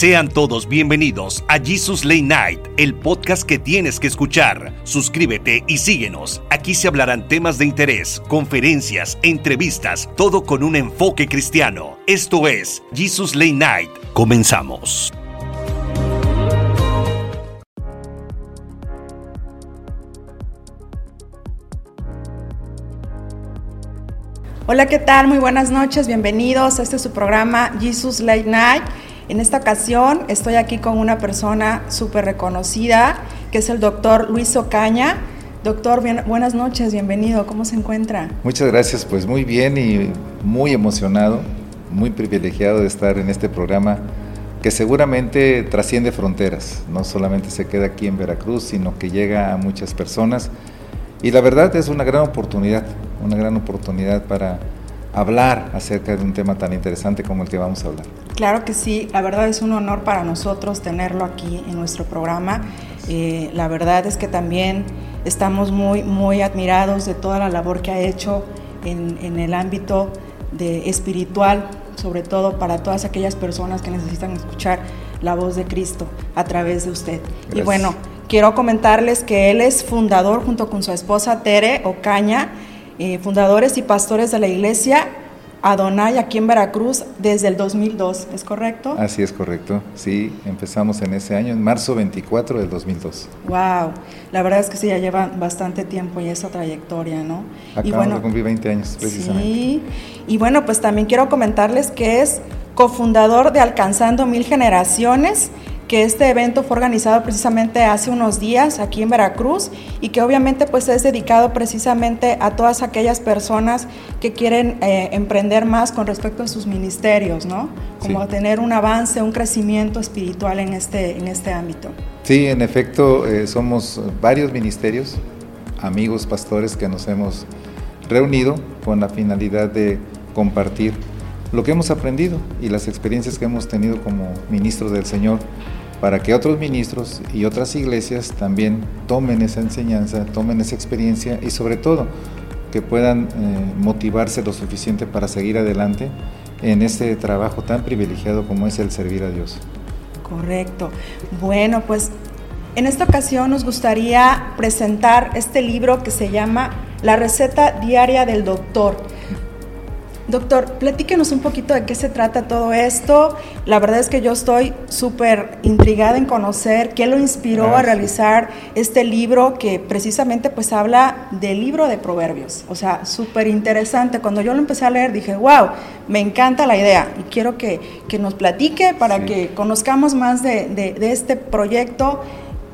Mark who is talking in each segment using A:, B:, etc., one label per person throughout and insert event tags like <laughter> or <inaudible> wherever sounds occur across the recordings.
A: Sean todos bienvenidos a Jesus Late Night, el podcast que tienes que escuchar. Suscríbete y síguenos. Aquí se hablarán temas de interés, conferencias, entrevistas, todo con un enfoque cristiano. Esto es Jesus Late Night. Comenzamos.
B: Hola, ¿qué tal? Muy buenas noches, bienvenidos este su programa Jesus Late Night. En esta ocasión estoy aquí con una persona súper reconocida, que es el doctor Luis Ocaña. Doctor, buenas noches, bienvenido, ¿cómo se encuentra?
C: Muchas gracias, pues muy bien y muy emocionado, muy privilegiado de estar en este programa que seguramente trasciende fronteras, no solamente se queda aquí en Veracruz, sino que llega a muchas personas y la verdad es una gran oportunidad, una gran oportunidad para hablar acerca de un tema tan interesante como el que vamos a hablar.
B: Claro que sí, la verdad es un honor para nosotros tenerlo aquí en nuestro programa. Eh, la verdad es que también estamos muy, muy admirados de toda la labor que ha hecho en, en el ámbito de espiritual, sobre todo para todas aquellas personas que necesitan escuchar la voz de Cristo a través de usted. Y bueno, quiero comentarles que él es fundador junto con su esposa Tere Ocaña, eh, fundadores y pastores de la iglesia Adonai aquí en Veracruz desde el 2002, ¿es correcto?
C: Así es correcto, sí, empezamos en ese año, en marzo 24 del 2002.
B: Wow, la verdad es que sí, ya lleva bastante tiempo y esa trayectoria, ¿no?
C: Acabamos y bueno, de cumplir 20 años precisamente.
B: Sí, y bueno, pues también quiero comentarles que es cofundador de Alcanzando Mil Generaciones que este evento fue organizado precisamente hace unos días aquí en Veracruz y que obviamente pues es dedicado precisamente a todas aquellas personas que quieren eh, emprender más con respecto a sus ministerios, ¿no? Como tener un avance, un crecimiento espiritual en este, en este ámbito.
C: Sí, en efecto, eh, somos varios ministerios, amigos pastores que nos hemos reunido con la finalidad de compartir lo que hemos aprendido y las experiencias que hemos tenido como ministros del Señor para que otros ministros y otras iglesias también tomen esa enseñanza, tomen esa experiencia y sobre todo que puedan eh, motivarse lo suficiente para seguir adelante en este trabajo tan privilegiado como es el servir a Dios.
B: Correcto. Bueno, pues en esta ocasión nos gustaría presentar este libro que se llama La receta diaria del doctor. Doctor, platíquenos un poquito de qué se trata todo esto. La verdad es que yo estoy súper intrigada en conocer qué lo inspiró a realizar este libro que precisamente pues habla del libro de proverbios. O sea, súper interesante. Cuando yo lo empecé a leer dije, wow, me encanta la idea y quiero que, nos platique para que conozcamos más de, este proyecto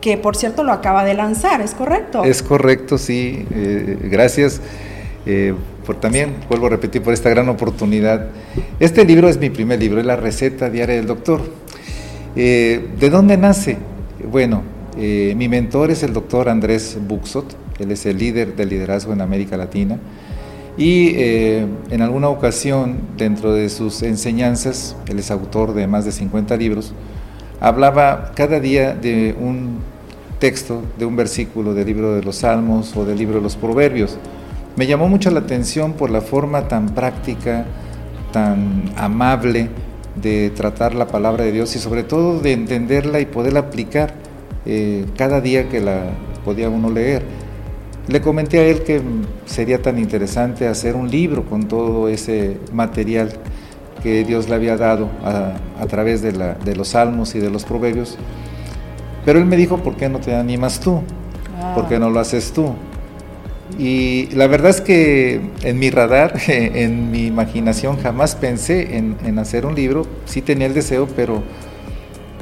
B: que por cierto lo acaba de lanzar, ¿es correcto?
C: Es correcto, sí. Eh, gracias. Eh, por también, vuelvo a repetir, por esta gran oportunidad. Este libro es mi primer libro, es la receta diaria del doctor. Eh, ¿De dónde nace? Bueno, eh, mi mentor es el doctor Andrés Buxot, él es el líder del liderazgo en América Latina. Y eh, en alguna ocasión, dentro de sus enseñanzas, él es autor de más de 50 libros, hablaba cada día de un texto, de un versículo del libro de los Salmos o del libro de los Proverbios. Me llamó mucho la atención por la forma tan práctica, tan amable de tratar la palabra de Dios y sobre todo de entenderla y poderla aplicar eh, cada día que la podía uno leer. Le comenté a él que sería tan interesante hacer un libro con todo ese material que Dios le había dado a, través de, de, los salmos y de los proverbios. Pero él me dijo, ¿por qué no te animas tú? ¿Por qué no lo haces tú? Y la verdad es que en mi radar, <laughs> en mi imaginación, jamás pensé en, hacer un libro. Sí tenía el deseo, pero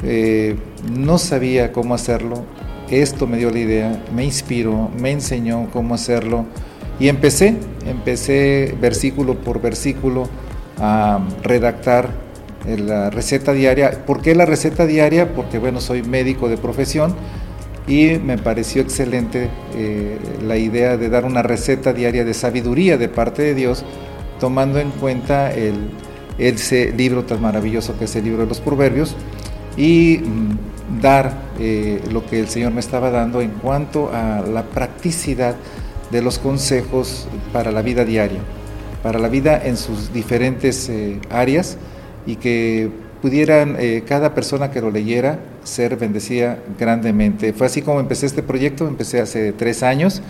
C: eh, no sabía cómo hacerlo. Esto me dio la idea, me inspiró, me enseñó cómo hacerlo. Y empecé, empecé versículo por versículo a redactar la receta diaria. ¿Por qué la receta diaria? Porque bueno, soy médico de profesión y me pareció excelente eh, la idea de dar una receta diaria de sabiduría de parte de Dios, tomando en cuenta el, ese libro tan maravilloso que es el libro de los proverbios y mm, dar eh, lo que el Señor me estaba dando en cuanto a la practicidad de los consejos para la vida diaria, para la vida en sus diferentes eh, áreas y que pudieran eh, cada persona que lo leyera ser bendecida grandemente. Fue así como empecé este proyecto, empecé hace tres años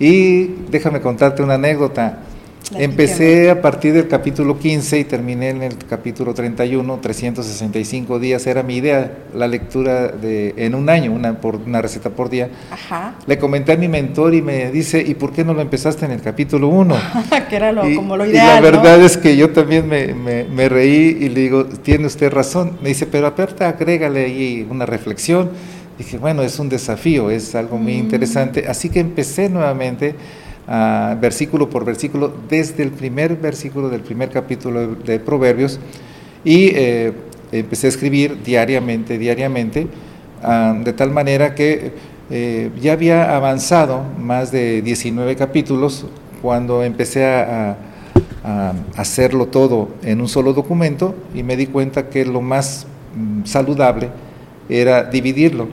C: y déjame contarte una anécdota. Empecé a partir del capítulo 15 y terminé en el capítulo 31, 365 días. Era mi idea, la lectura de, en un año, una, por, una receta por día. Ajá. Le comenté a mi mentor y me dice, ¿y por qué no lo empezaste en el capítulo 1? <laughs>
B: que era lo, como lo ideal.
C: Y la verdad es que yo también me, me, reí y le digo, tiene usted razón. Me dice, pero aparte agrégale ahí una reflexión. Dije, bueno, es un desafío, es algo muy mm. interesante. Así que empecé nuevamente versículo por versículo, desde el primer versículo del primer capítulo de, Proverbios, y eh, empecé a escribir diariamente, diariamente, ah, de tal manera que eh, ya había avanzado más de 19 capítulos cuando empecé a, hacerlo todo en un solo documento y me di cuenta que lo más mm, saludable era dividirlo,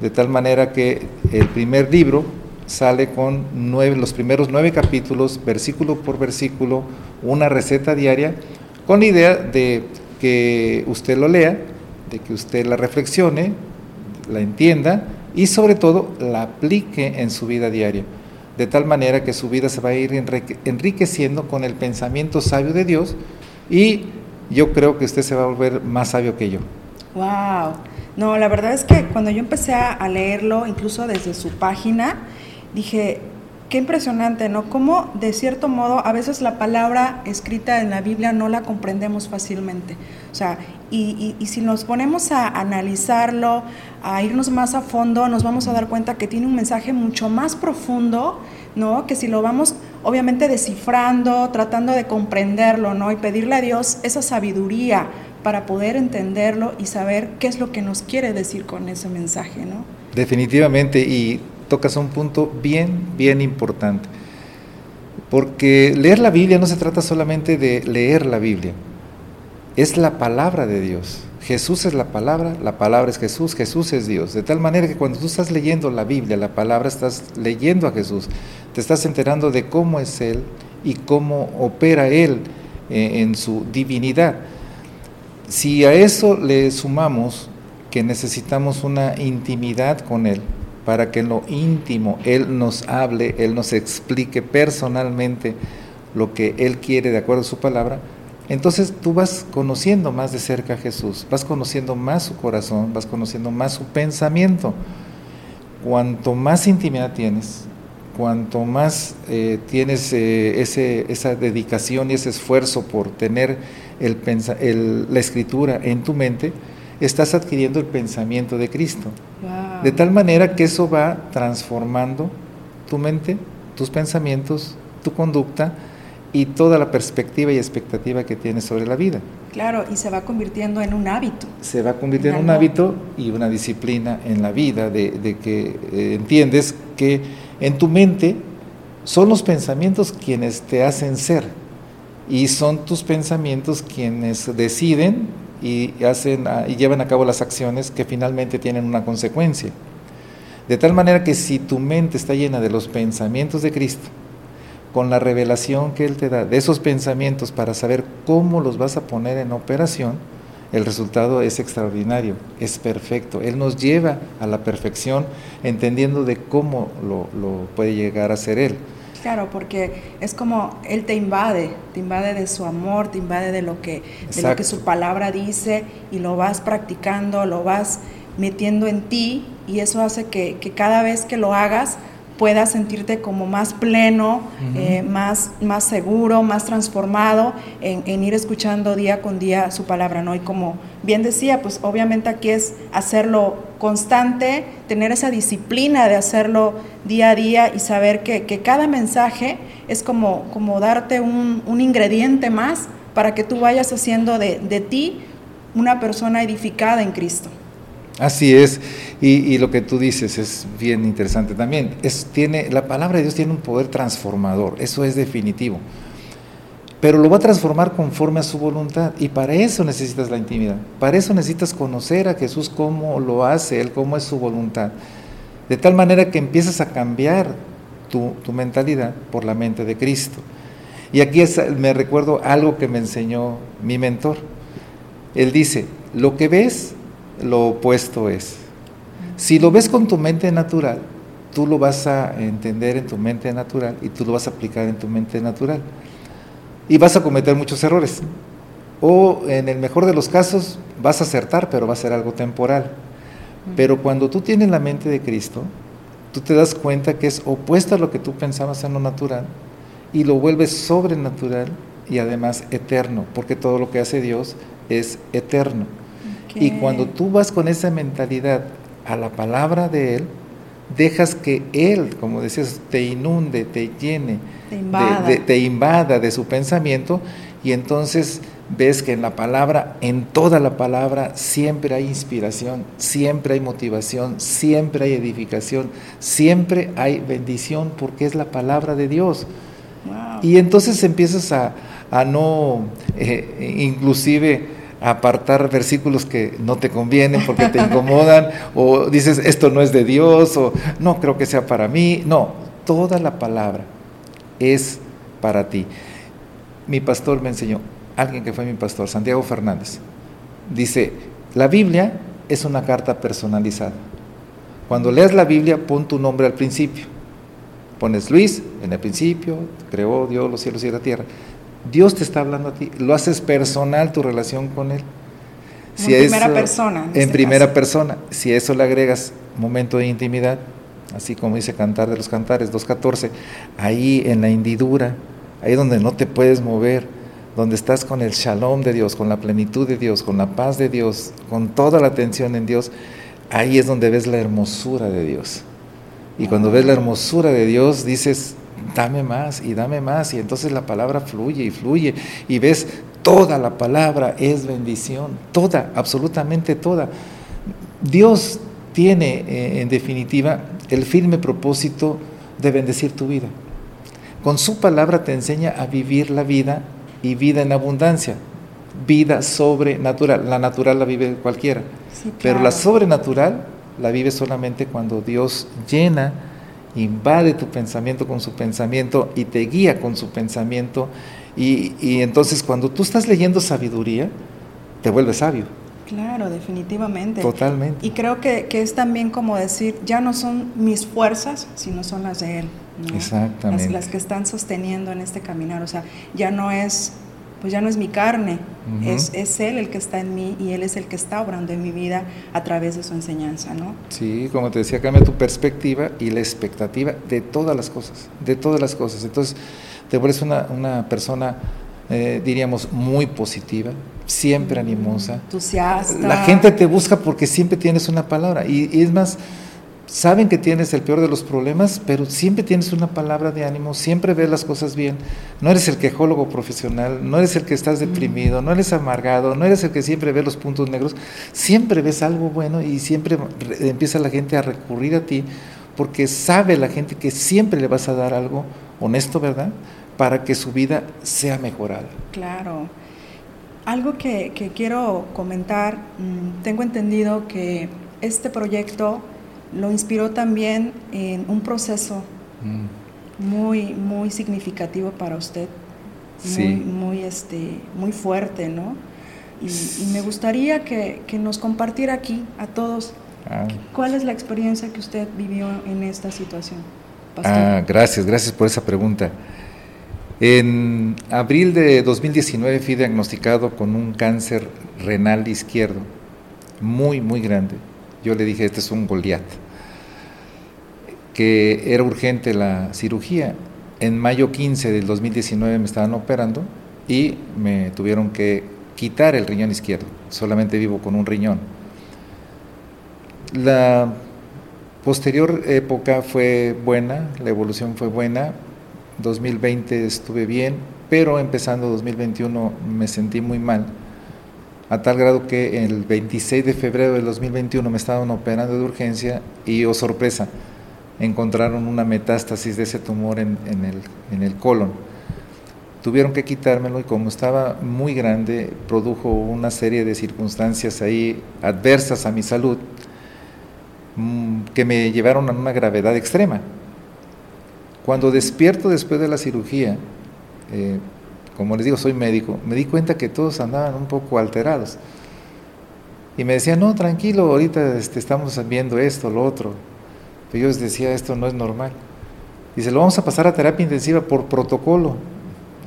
C: de tal manera que el primer libro sale con nueve, los primeros nueve capítulos, versículo por versículo, una receta diaria, con la idea de que usted lo lea, de que usted la reflexione, la entienda y sobre todo la aplique en su vida diaria, de tal manera que su vida se va a ir enriqueciendo con el pensamiento sabio de Dios y yo creo que usted se va a volver más sabio que yo.
B: Wow. No, la verdad es que cuando yo empecé a leerlo, incluso desde su página, dije, qué impresionante, ¿no? Cómo de cierto modo a veces la palabra escrita en la Biblia no la comprendemos fácilmente. O sea, y, si nos ponemos a analizarlo, a irnos más a fondo, nos vamos a dar cuenta que tiene un mensaje mucho más profundo, ¿no? Que si lo vamos obviamente descifrando, tratando de comprenderlo, ¿no? Y pedirle a Dios esa sabiduría para poder entenderlo y saber qué es lo que nos quiere decir con ese mensaje, ¿no?
C: Definitivamente, y tocas un punto bien, bien importante. Porque leer la Biblia no se trata solamente de leer la Biblia, es la palabra de Dios. Jesús es la palabra, la palabra es Jesús, Jesús es Dios. De tal manera que cuando tú estás leyendo la Biblia, la palabra, estás leyendo a Jesús, te estás enterando de cómo es Él y cómo opera Él eh, en su divinidad. Si a eso le sumamos que necesitamos una intimidad con Él, para que en lo íntimo Él nos hable, Él nos explique personalmente lo que Él quiere de acuerdo a su palabra, entonces tú vas conociendo más de cerca a Jesús, vas conociendo más su corazón, vas conociendo más su pensamiento. Cuanto más intimidad tienes, cuanto más eh, tienes eh, ese, esa dedicación y ese esfuerzo por tener la escritura en tu mente, estás adquiriendo el pensamiento de Cristo. De tal manera que eso va transformando tu mente, tus pensamientos, tu conducta y toda la perspectiva y expectativa que tienes sobre la vida.
B: Claro, y se va convirtiendo en un hábito.
C: Se va convirtiendo en, un hábito y una disciplina en la vida, de, que eh, entiendes que en tu mente son los pensamientos quienes te hacen ser y son tus pensamientos quienes deciden y, hacen, y llevan a cabo las acciones que finalmente tienen una consecuencia. De tal manera que si tu mente está llena de los pensamientos de Cristo, con la revelación que Él te da de esos pensamientos para saber cómo los vas a poner en operación, el resultado es extraordinario, es perfecto. Él nos lleva a la perfección entendiendo de cómo lo, lo puede llegar a ser Él.
B: Claro, porque es como Él te invade, te invade de su amor, te invade de lo que, de lo que su palabra dice y lo vas practicando, lo vas metiendo en ti y eso hace que, que cada vez que lo hagas puedas sentirte como más pleno, eh, más, más seguro, más transformado en, ir escuchando día con día su palabra, ¿no? Y como bien decía, pues obviamente aquí es hacerlo constante, tener esa disciplina de hacerlo día a día y saber que, cada mensaje es como, como darte un, un, ingrediente más para que tú vayas haciendo de, de ti una persona edificada en Cristo.
C: Así es, y, lo que tú dices es bien interesante también. Es, tiene, la palabra de Dios tiene un poder transformador, eso es definitivo. Pero lo va a transformar conforme a su voluntad, y para eso necesitas la intimidad. Para eso necesitas conocer a Jesús cómo lo hace, Él cómo es su voluntad. De tal manera que empiezas a cambiar tu, tu mentalidad por la mente de Cristo. Y aquí me recuerdo algo que me enseñó mi mentor Él dice, lo que ves, lo opuesto es. Si lo ves con tu mente natural, tú lo vas a entender en tu mente natural y tú lo vas a aplicar en tu mente natural. Y vas a cometer muchos errores. O en el mejor de los casos vas a acertar, pero va a ser algo temporal. Pero cuando tú tienes la mente de Cristo, tú te das cuenta que es opuesta a lo que tú pensabas en lo natural y lo vuelves sobrenatural y además eterno, porque todo lo que hace Dios es eterno. Y cuando tú vas con esa mentalidad a la palabra de Él, dejas que Él, como decías, te inunde, te llene, te invada. de, te invada de su pensamiento y entonces ves que en la palabra, en toda la palabra, siempre hay inspiración, siempre hay motivación, siempre hay edificación, siempre hay bendición porque es la palabra de Dios. Y entonces empiezas a, no, eh, inclusive, apartar versículos que no te convienen porque te incomodan, o dices, esto no es de Dios, o no creo que sea para mí. No, toda la palabra es para ti. Mi pastor me enseñó, alguien que fue mi pastor, Santiago Fernández, dice, la Biblia es una carta personalizada. Cuando leas la Biblia, pon tu nombre al principio. Pones Luis en el principio, creó Dios los cielos y la tierra. Dios te está hablando a ti, lo haces personal tu relación con Él.
B: Si en primera persona.
C: En, este primera persona. Si a eso le agregas momento de intimidad, así como dice Cantar de los Cantares 2.14, ahí en la hendidura, ahí donde no te puedes mover, donde estás con el shalom de Dios, con la plenitud de Dios, con la paz de Dios, con toda la atención en Dios, ahí es donde ves la hermosura de Dios. Y cuando ves la hermosura de Dios, dices, dame más y dame más. Y entonces la palabra fluye y fluye. Y ves, toda la palabra es bendición. Toda, absolutamente toda. Dios tiene, eh, en definitiva, el firme propósito de bendecir tu vida. Con su palabra te enseña a vivir la vida y vida en abundancia. Vida sobrenatural. La natural la vive cualquiera. Pero la sobrenatural la vive solamente cuando Dios llena invade tu pensamiento con su pensamiento y te guía con su pensamiento. Y, entonces cuando tú estás leyendo sabiduría, te vuelves sabio.
B: Claro, definitivamente.
C: Totalmente.
B: Y creo que, es también como decir, ya no son mis fuerzas, sino son las de Él.
C: Exactamente.
B: Las, las, que están sosteniendo en este caminar. O sea, ya no es pues ya no es mi carne, es, es, Él el que está en mí y Él es el que está obrando en mi vida a través de su enseñanza, ¿no?
C: Sí, como te decía, cambia tu perspectiva y la expectativa de todas las cosas, de todas las cosas. Entonces, te vuelves una, una persona, eh, diríamos, muy positiva, siempre animosa.
B: Entusiasta.
C: La gente te busca porque siempre tienes una palabra y es más saben que tienes el peor de los problemas, pero siempre tienes una palabra de ánimo, siempre ves las cosas bien. No eres el quejólogo profesional, no eres el que estás deprimido, no eres amargado, no eres el que siempre ve los puntos negros, siempre ves algo bueno y siempre empieza la gente a recurrir a ti porque sabe la gente que siempre le vas a dar algo honesto, ¿verdad? Para que su vida sea mejorada.
B: Claro. Algo que, quiero comentar, mm, tengo entendido que este proyecto lo inspiró también en un proceso mm. muy, muy significativo para usted, muy, muy, este, muy fuerte, ¿no? Y, me gustaría que, nos compartiera aquí a todos ah. cuál es la experiencia que usted vivió en esta situación.
C: Ah, gracias, gracias por esa pregunta. En abril de 2019 fui diagnosticado con un cáncer renal izquierdo, muy, muy grande. Yo le dije, este es un Goliat que era urgente la cirugía. En mayo 15 del 2019 me estaban operando y me tuvieron que quitar el riñón izquierdo. Solamente vivo con un riñón. La posterior época fue buena, la evolución fue buena. 2020 estuve bien, pero empezando 2021 me sentí muy mal. A tal grado que el 26 de febrero del 2021 me estaban operando de urgencia y, oh sorpresa, encontraron una metástasis de ese tumor en, el, colon. Tuvieron que quitármelo y como estaba muy grande, produjo una serie de circunstancias ahí adversas a mi salud mm, que me llevaron a una gravedad extrema. Cuando despierto después de la cirugía, eh, como les digo, soy médico, me di cuenta que todos andaban un poco alterados. Y me decía, no, tranquilo, ahorita este, estamos viendo esto, lo otro. Pero yo les decía, esto no es normal. Dice, lo vamos a pasar a terapia intensiva por protocolo.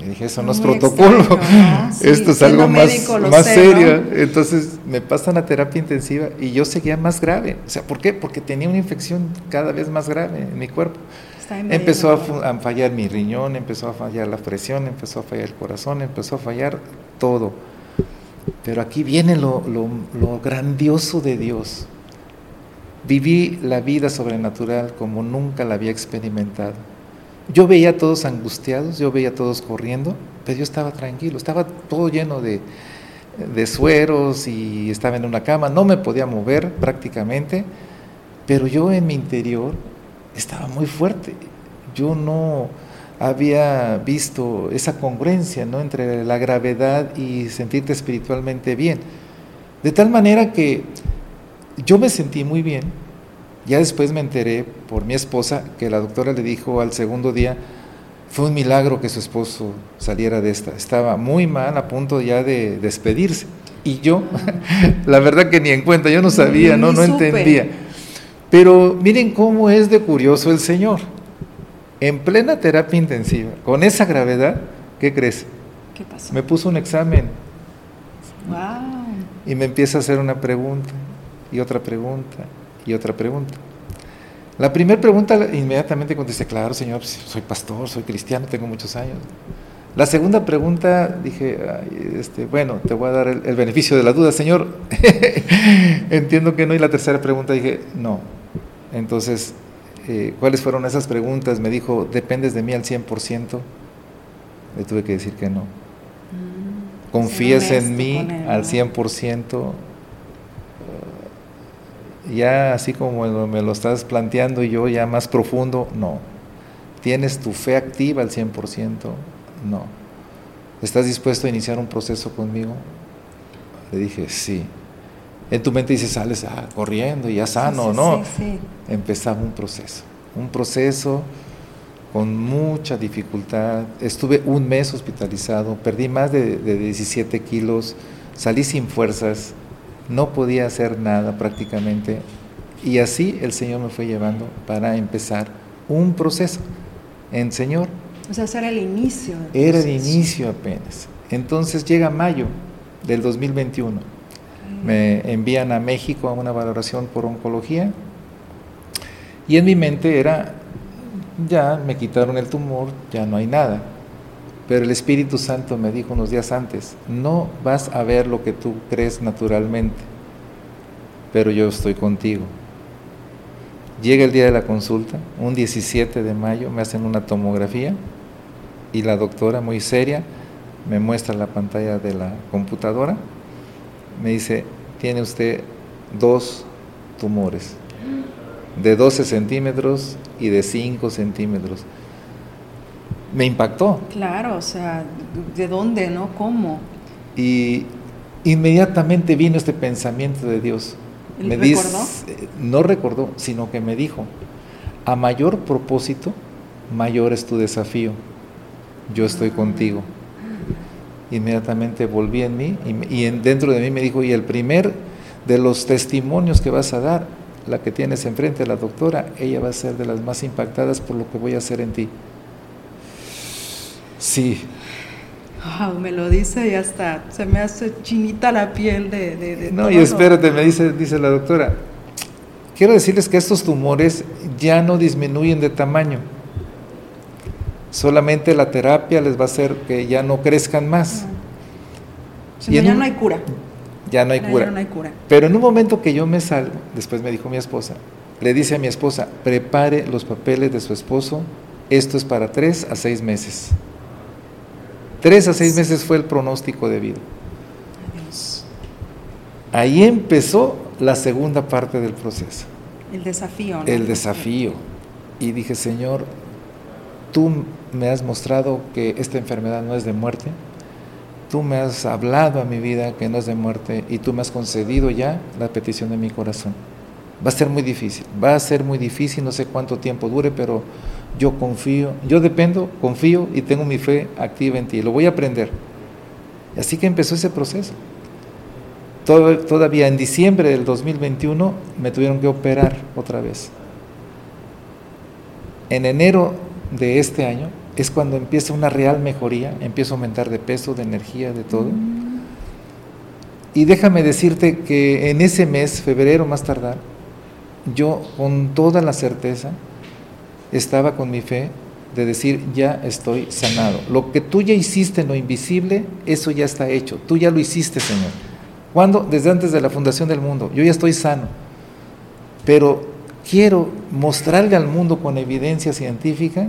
C: Y dije, eso no es protocolo, <laughs> esto es algo más, más serio. Entonces me pasan a terapia intensiva y yo seguía más grave. O sea, ¿por qué? Porque tenía una infección cada vez más grave en mi cuerpo. Empezó a, fallar mi riñón, empezó a fallar la presión, empezó a fallar el corazón, empezó a fallar todo. Pero aquí viene lo, lo grandioso de Dios. Viví la vida sobrenatural como nunca la había experimentado yo veía a todos angustiados, yo veía a todos corriendo, pero yo estaba tranquilo, estaba todo lleno de, sueros y estaba en una cama, no me podía mover prácticamente, pero yo en mi interior estaba muy fuerte. Yo no había visto esa congruencia ¿no? entre la gravedad y sentirte espiritualmente bien. De tal manera que yo me sentí muy bien, ya después me enteré por mi esposa que la doctora le dijo al segundo día, fue un milagro que su esposo saliera de esta. Estaba muy mal, a punto ya de despedirse. Y yo, <laughs> la verdad que ni en cuenta, yo no sabía, no, no entendía. Pero miren cómo es de curioso el Señor. En plena terapia intensiva, con esa gravedad, ¿qué crees?
B: ¿Qué pasó?
C: Me puso un examen.
B: Wow.
C: Y me empieza a hacer una pregunta y otra pregunta y otra pregunta. La primera pregunta inmediatamente contesté, claro, Señor, pues, soy pastor, soy cristiano, tengo muchos años. La segunda pregunta dije, este, bueno, te voy a dar el, beneficio de la duda, Señor. <laughs> Entiendo que no. Y la tercera pregunta dije, no. Entonces, eh, ¿cuáles fueron esas preguntas? Me dijo, ¿dependes de mí al 100%? Le tuve que decir que no. Mm, ¿Confías en mí al 100%? ya así como me lo estás planteando y yo ya más profundo, no. ¿Tienes tu fe activa al 100%? No. ¿Estás dispuesto a iniciar un proceso conmigo? Le dije, sí. En tu mente dices, sales ah, corriendo y ya sano, ¿no? Sí, Empezaba un proceso. Un proceso con mucha dificultad. Estuve un mes hospitalizado, perdí más de, de 17 kilos, salí sin fuerzas, no podía hacer nada prácticamente. Y así el Señor me fue llevando para empezar un proceso en Señor.
B: O sea, era el inicio.
C: Era el inicio apenas. Entonces llega mayo del 2021. Me envían a México a una valoración por oncología. Y en mi mente era, ya me quitaron el tumor, ya no hay nada. Pero el Espíritu Santo me dijo unos días antes, no vas a ver lo que tú crees naturalmente, pero yo estoy contigo. Llega el día de la consulta, un 17 de mayo, me hacen una tomografía y la doctora, muy seria, me muestra la pantalla de la computadora, me dice, tiene usted dos tumores, de 12 centímetros y de 5 centímetros me impactó.
B: Claro, o sea, ¿de dónde, no? ¿Cómo?
C: Y inmediatamente vino este pensamiento de Dios.
B: me recordó?
C: no recordó, sino que me dijo, a mayor propósito, mayor es tu desafío. Yo estoy contigo. Inmediatamente volví en mí y, y dentro de mí me dijo, y el primer de los testimonios que vas a dar, la que tienes enfrente, la doctora, ella va a ser de las más impactadas por lo que voy a hacer en ti. Sí.
B: me lo dice y hasta se me hace chinita la piel de...
C: no, y espérate, me dice, dice la doctora, quiero decirles que estos tumores ya no disminuyen de tamaño. Solamente la terapia les va a hacer que ya no crezcan más.
B: y ya no hay cura.
C: Ya no hay cura.
B: Ya no hay cura.
C: Pero en un momento que yo me salgo, después me dijo mi esposa, le dice a mi esposa, prepare los papeles de su esposo, esto es para tres a seis meses. Tres a seis meses fue el pronóstico de vida. Ahí empezó la segunda parte del proceso.
B: El desafío.
C: El desafío. Y dije, Señor, tú me has mostrado que esta enfermedad no es de muerte. Tú me has hablado a mi vida que no es de muerte y tú me has concedido ya la petición de mi corazón. Va a ser muy difícil, va a ser muy difícil, no sé cuánto tiempo dure, pero yo confío, yo dependo, confío y tengo mi fe activa en ti, lo voy a aprender. Así que empezó ese proceso. todavía en diciembre del 2021 me tuvieron que operar otra vez. En enero de este año es cuando empieza una real mejoría, empiezo a aumentar de peso, de energía, de todo. Y déjame decirte que en ese mes, febrero más tardar, yo con toda la certeza estaba con mi fe de decir, ya estoy sanado. Lo que tú ya hiciste en lo invisible, eso ya está hecho. Tú ya lo hiciste, Señor. ¿Cuándo? Desde antes de la fundación del mundo. Yo ya estoy sano. Pero quiero mostrarle al mundo con evidencia científica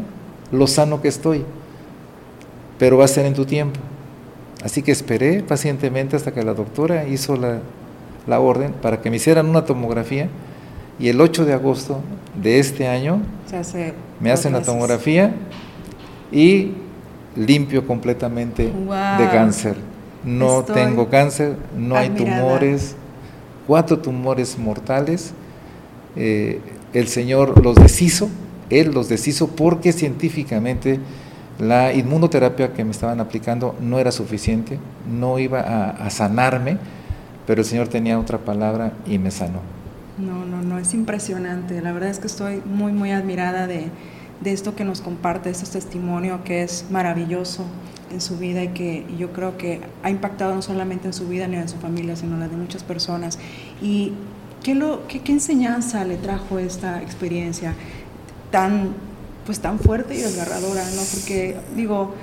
C: lo sano que estoy. Pero va a ser en tu tiempo. Así que esperé pacientemente hasta que la doctora hizo la, la orden para que me hicieran una tomografía y el 8 de agosto de este año me hacen la tomografía y limpio completamente de cáncer. No tengo cáncer, no hay tumores, cuatro tumores mortales. Eh, el Señor los deshizo, Él los deshizo porque científicamente la inmunoterapia que me estaban aplicando no era suficiente, no iba a sanarme, pero el Señor tenía otra palabra y me sanó.
B: No, no, no, es impresionante. La verdad es que estoy muy, muy admirada de, esto que nos comparte, este testimonio que es maravilloso en su vida y que yo creo que ha impactado no solamente en su vida ni en su familia, sino en la de muchas personas. ¿Y qué, lo, qué, qué enseñanza le trajo esta experiencia tan, pues, tan fuerte y desgarradora? ¿no? Porque, digo,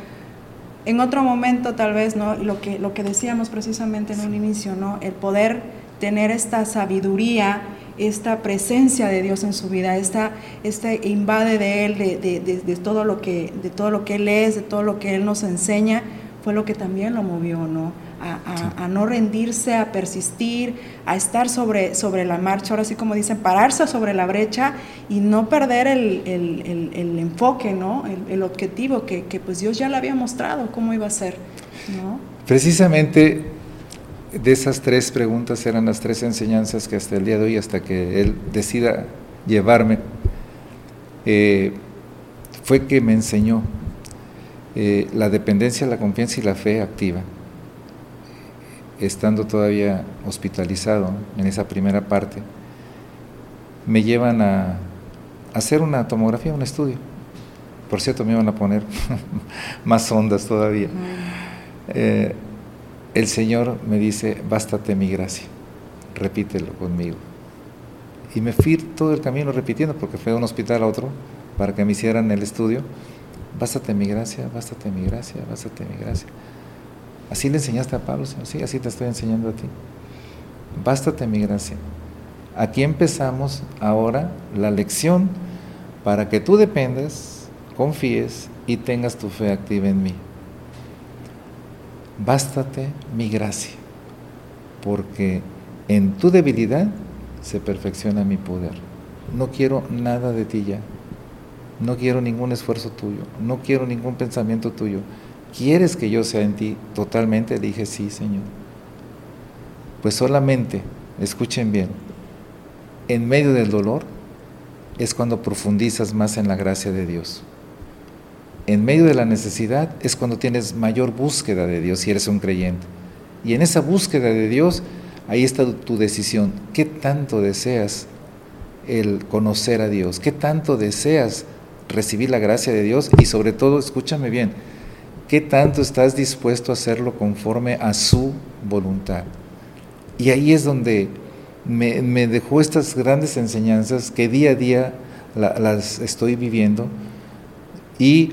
B: en otro momento tal vez, ¿no? Lo que, lo que decíamos precisamente en un inicio, ¿no? El poder tener esta sabiduría esta presencia de Dios en su vida, esta, este invade de Él, de, todo lo que, de todo lo que Él es, de todo lo que Él nos enseña, fue lo que también lo movió, ¿no? A, no rendirse, a persistir, a estar sobre, sobre la marcha, ahora sí como dicen, pararse sobre la brecha y no perder el, enfoque, ¿no? El, objetivo que, que, pues Dios ya le había mostrado cómo iba a ser, ¿no?
C: Precisamente de esas tres preguntas eran las tres enseñanzas que hasta el día de hoy, hasta que Él decida llevarme, eh, fue que me enseñó eh, la dependencia, la confianza y la fe activa, estando todavía hospitalizado en esa primera parte, me llevan a, hacer una tomografía, un estudio. Por cierto, me iban a poner <laughs> más ondas todavía el Señor me dice, bástate mi gracia, repítelo conmigo. Y me fui todo el camino repitiendo, porque fue de un hospital a otro, para que me hicieran el estudio, bástate mi gracia, bástate mi gracia, bástate mi gracia. Así le enseñaste a Pablo, Señor, sí, así te estoy enseñando a ti. Bástate mi gracia. Aquí empezamos ahora la lección para que tú dependas, confíes y tengas tu fe activa en mí bástate mi gracia, porque en tu debilidad se perfecciona mi poder. No quiero nada de ti ya, no quiero ningún esfuerzo tuyo, no quiero ningún pensamiento tuyo. ¿Quieres que yo sea en ti totalmente? Dije, sí, Señor. Pues solamente, escuchen bien, en medio del dolor es cuando profundizas más en la gracia de Dios en medio de la necesidad es cuando tienes mayor búsqueda de Dios si eres un creyente. Y en esa búsqueda de Dios, ahí está tu decisión. ¿Qué tanto deseas el conocer a Dios? ¿Qué tanto deseas recibir la gracia de Dios? Y sobre todo, escúchame bien, ¿qué tanto estás dispuesto a hacerlo conforme a su voluntad? Y ahí es donde me, dejó estas grandes enseñanzas que día a día las estoy viviendo y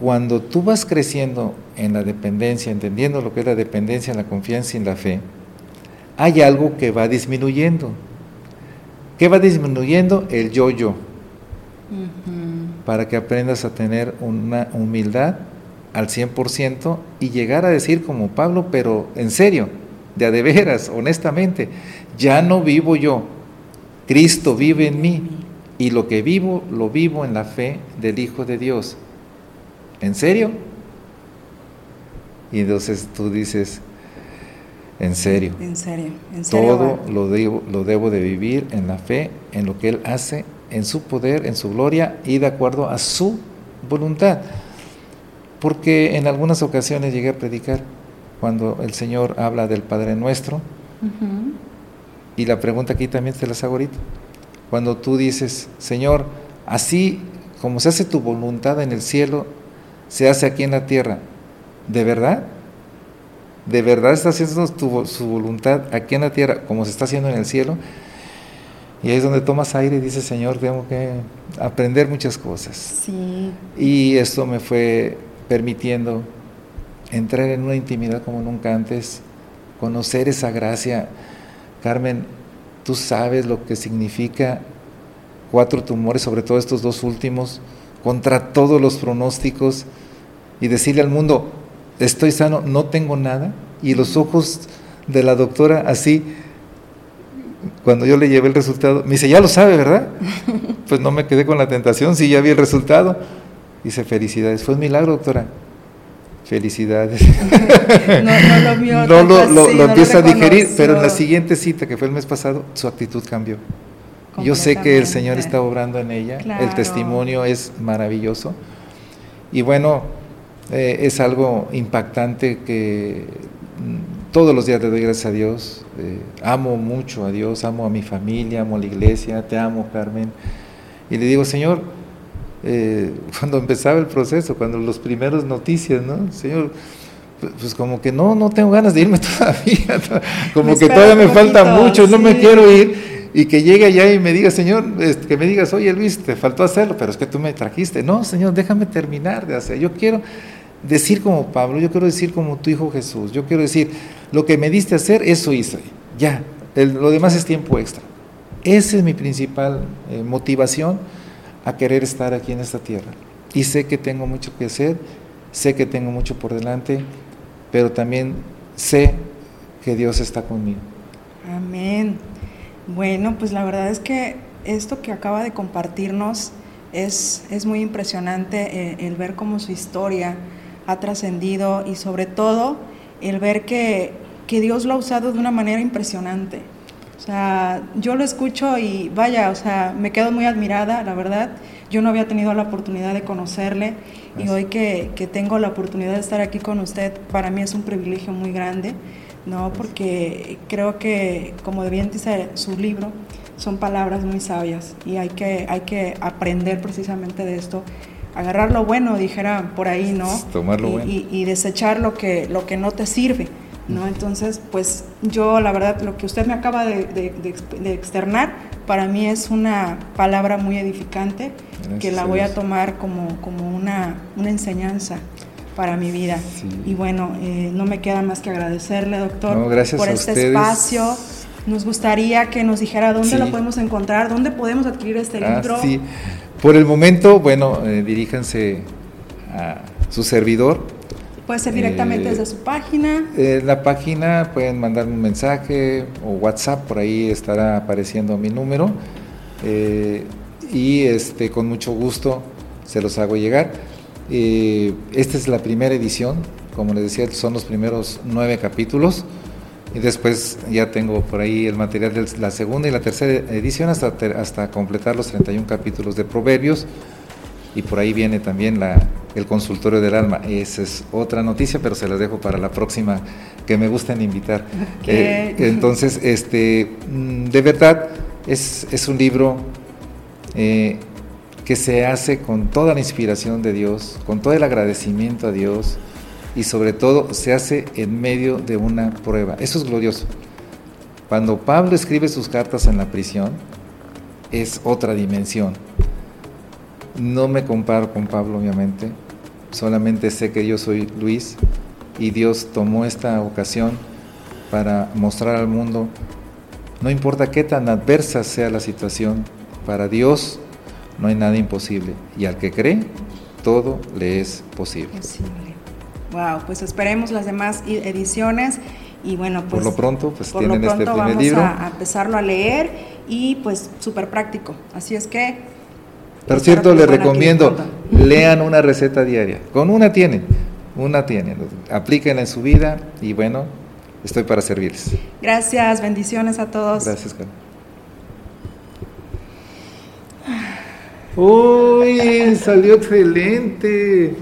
C: cuando tú vas creciendo en la dependencia, entendiendo lo que es la dependencia, la confianza y la fe, hay algo que va disminuyendo. ¿Qué va disminuyendo? El yo-yo. Para que aprendas a tener una humildad al 100% y llegar a decir como Pablo, pero en serio, de a de veras, honestamente, ya no vivo yo, Cristo vive en mí y lo que vivo lo vivo en la fe del Hijo de Dios. ¿En serio? Y entonces tú dices, en serio.
B: En serio, en
C: serio. Todo lo debo, lo debo de vivir en la fe, en lo que Él hace, en su poder, en su gloria y de acuerdo a su voluntad. Porque en algunas ocasiones llegué a predicar cuando el Señor habla del Padre Nuestro Y la pregunta aquí también te la hago ahorita. Cuando tú dices, Señor, así como se hace tu voluntad en el cielo, se hace aquí en la tierra, ¿de verdad? ¿De verdad está haciendo su voluntad aquí en la tierra como se está haciendo en el cielo? Y ahí es donde tomas aire y dices, Señor, tengo que aprender muchas cosas.
B: Sí.
C: Y esto me fue permitiendo entrar en una intimidad como nunca antes, conocer esa gracia. Carmen, tú sabes lo que significa cuatro tumores, sobre todo estos dos últimos, contra todos los pronósticos, y decirle al mundo, estoy sano, no tengo nada, y los ojos de la doctora así, cuando yo le llevé el resultado, me dice, ya lo sabe, ¿verdad? <laughs> Pues no me quedé con la tentación, sí, ya vi el resultado. Dice, felicidades, fue un milagro, doctora. Felicidades. <laughs>
B: no, lo vio.
C: No lo, empieza a digerir, pero en la siguiente cita, que fue el mes pasado, su actitud cambió. Yo sé que el Señor está obrando en ella, el testimonio es maravilloso. Y bueno, eh, es algo impactante que todos los días le doy gracias a Dios. Eh, amo mucho a Dios, amo a mi familia, amo a la iglesia, te amo, Carmen. Y le digo, Señor, eh, <laughs> cuando empezaba el proceso, cuando los primeros noticias, ¿no? Señor, pues, pues como que no, no tengo ganas de irme <laughs> todavía, como que todavía me falta mucho, no me quiero ir. Y que llegue allá y me diga, Señor, que me digas, oye Luis, te faltó hacerlo, pero es que tú me trajiste. No, Señor, déjame terminar de hacer. Yo quiero decir como Pablo, yo quiero decir como tu Hijo Jesús, yo quiero decir, lo que me diste hacer, eso hice. Ya, lo demás es tiempo extra. Esa es mi principal eh, motivación a querer estar aquí en esta tierra. Y sé que tengo mucho que hacer, sé que tengo mucho por delante, pero también sé que Dios está conmigo.
B: Amén. Bueno, pues la verdad es que esto que acaba de compartirnos es, es muy impresionante eh, el, ver cómo su historia ha trascendido y sobre todo el ver que, que Dios lo ha usado de una manera impresionante. O sea, yo lo escucho y vaya, o sea, me quedo muy admirada, la verdad. Yo no había tenido la oportunidad de conocerle y hoy que, que, tengo la oportunidad de estar aquí con usted, para mí es un privilegio muy grande, ¿no? Porque creo que, como bien dice su libro, son palabras muy sabias y hay que, hay que aprender precisamente de esto. Agarrar lo bueno, dijera por ahí, ¿no?
C: Tomarlo
B: y,
C: bueno.
B: Y, y desechar lo que, lo que no te sirve. ¿no? Entonces, pues yo la verdad, lo que usted me acaba de, externar, para mí es una palabra muy edificante que la voy a tomar como, como una, una enseñanza para mi vida. Y bueno, eh, no me queda más que agradecerle, doctor, por este espacio. Nos gustaría que nos dijera dónde lo podemos encontrar, dónde podemos adquirir este
C: ah,
B: libro.
C: Sí, por el momento, bueno, eh, diríjanse a su servidor,
B: Puede ser directamente eh, desde su página.
C: En la página pueden mandarme un mensaje o WhatsApp, por ahí estará apareciendo mi número. Eh, y este, con mucho gusto se los hago llegar. Eh, esta es la primera edición, como les decía, son los primeros nueve capítulos. Y después ya tengo por ahí el material de la segunda y la tercera edición hasta, hasta completar los 31 capítulos de Proverbios. Y por ahí viene también la, el consultorio del alma. Esa es otra noticia, pero se las dejo para la próxima que me gusten invitar. Eh, entonces, este, mm, de verdad, es, es un libro eh, que se hace con toda la inspiración de Dios, con todo el agradecimiento a Dios y sobre todo se hace en medio de una prueba. Eso es glorioso. Cuando Pablo escribe sus cartas en la prisión, es otra dimensión no me comparo con Pablo, obviamente, solamente sé que yo soy Luis y Dios tomó esta ocasión para mostrar al mundo, no importa qué tan adversa sea la situación, para Dios no hay nada imposible y al que cree, todo le es
B: posible. Wow, pues esperemos las demás ediciones y bueno, pues
C: por lo pronto, pues tienen este primer vamos libro.
B: A, a empezarlo a leer y pues súper práctico. Así es que
C: por cierto, les recomiendo, <laughs> lean una receta diaria. Con una tienen, una tienen. Aplíquenla en su vida y bueno, estoy para servirles.
B: Gracias, bendiciones a todos.
C: Gracias, Carmen. Uy, salió excelente.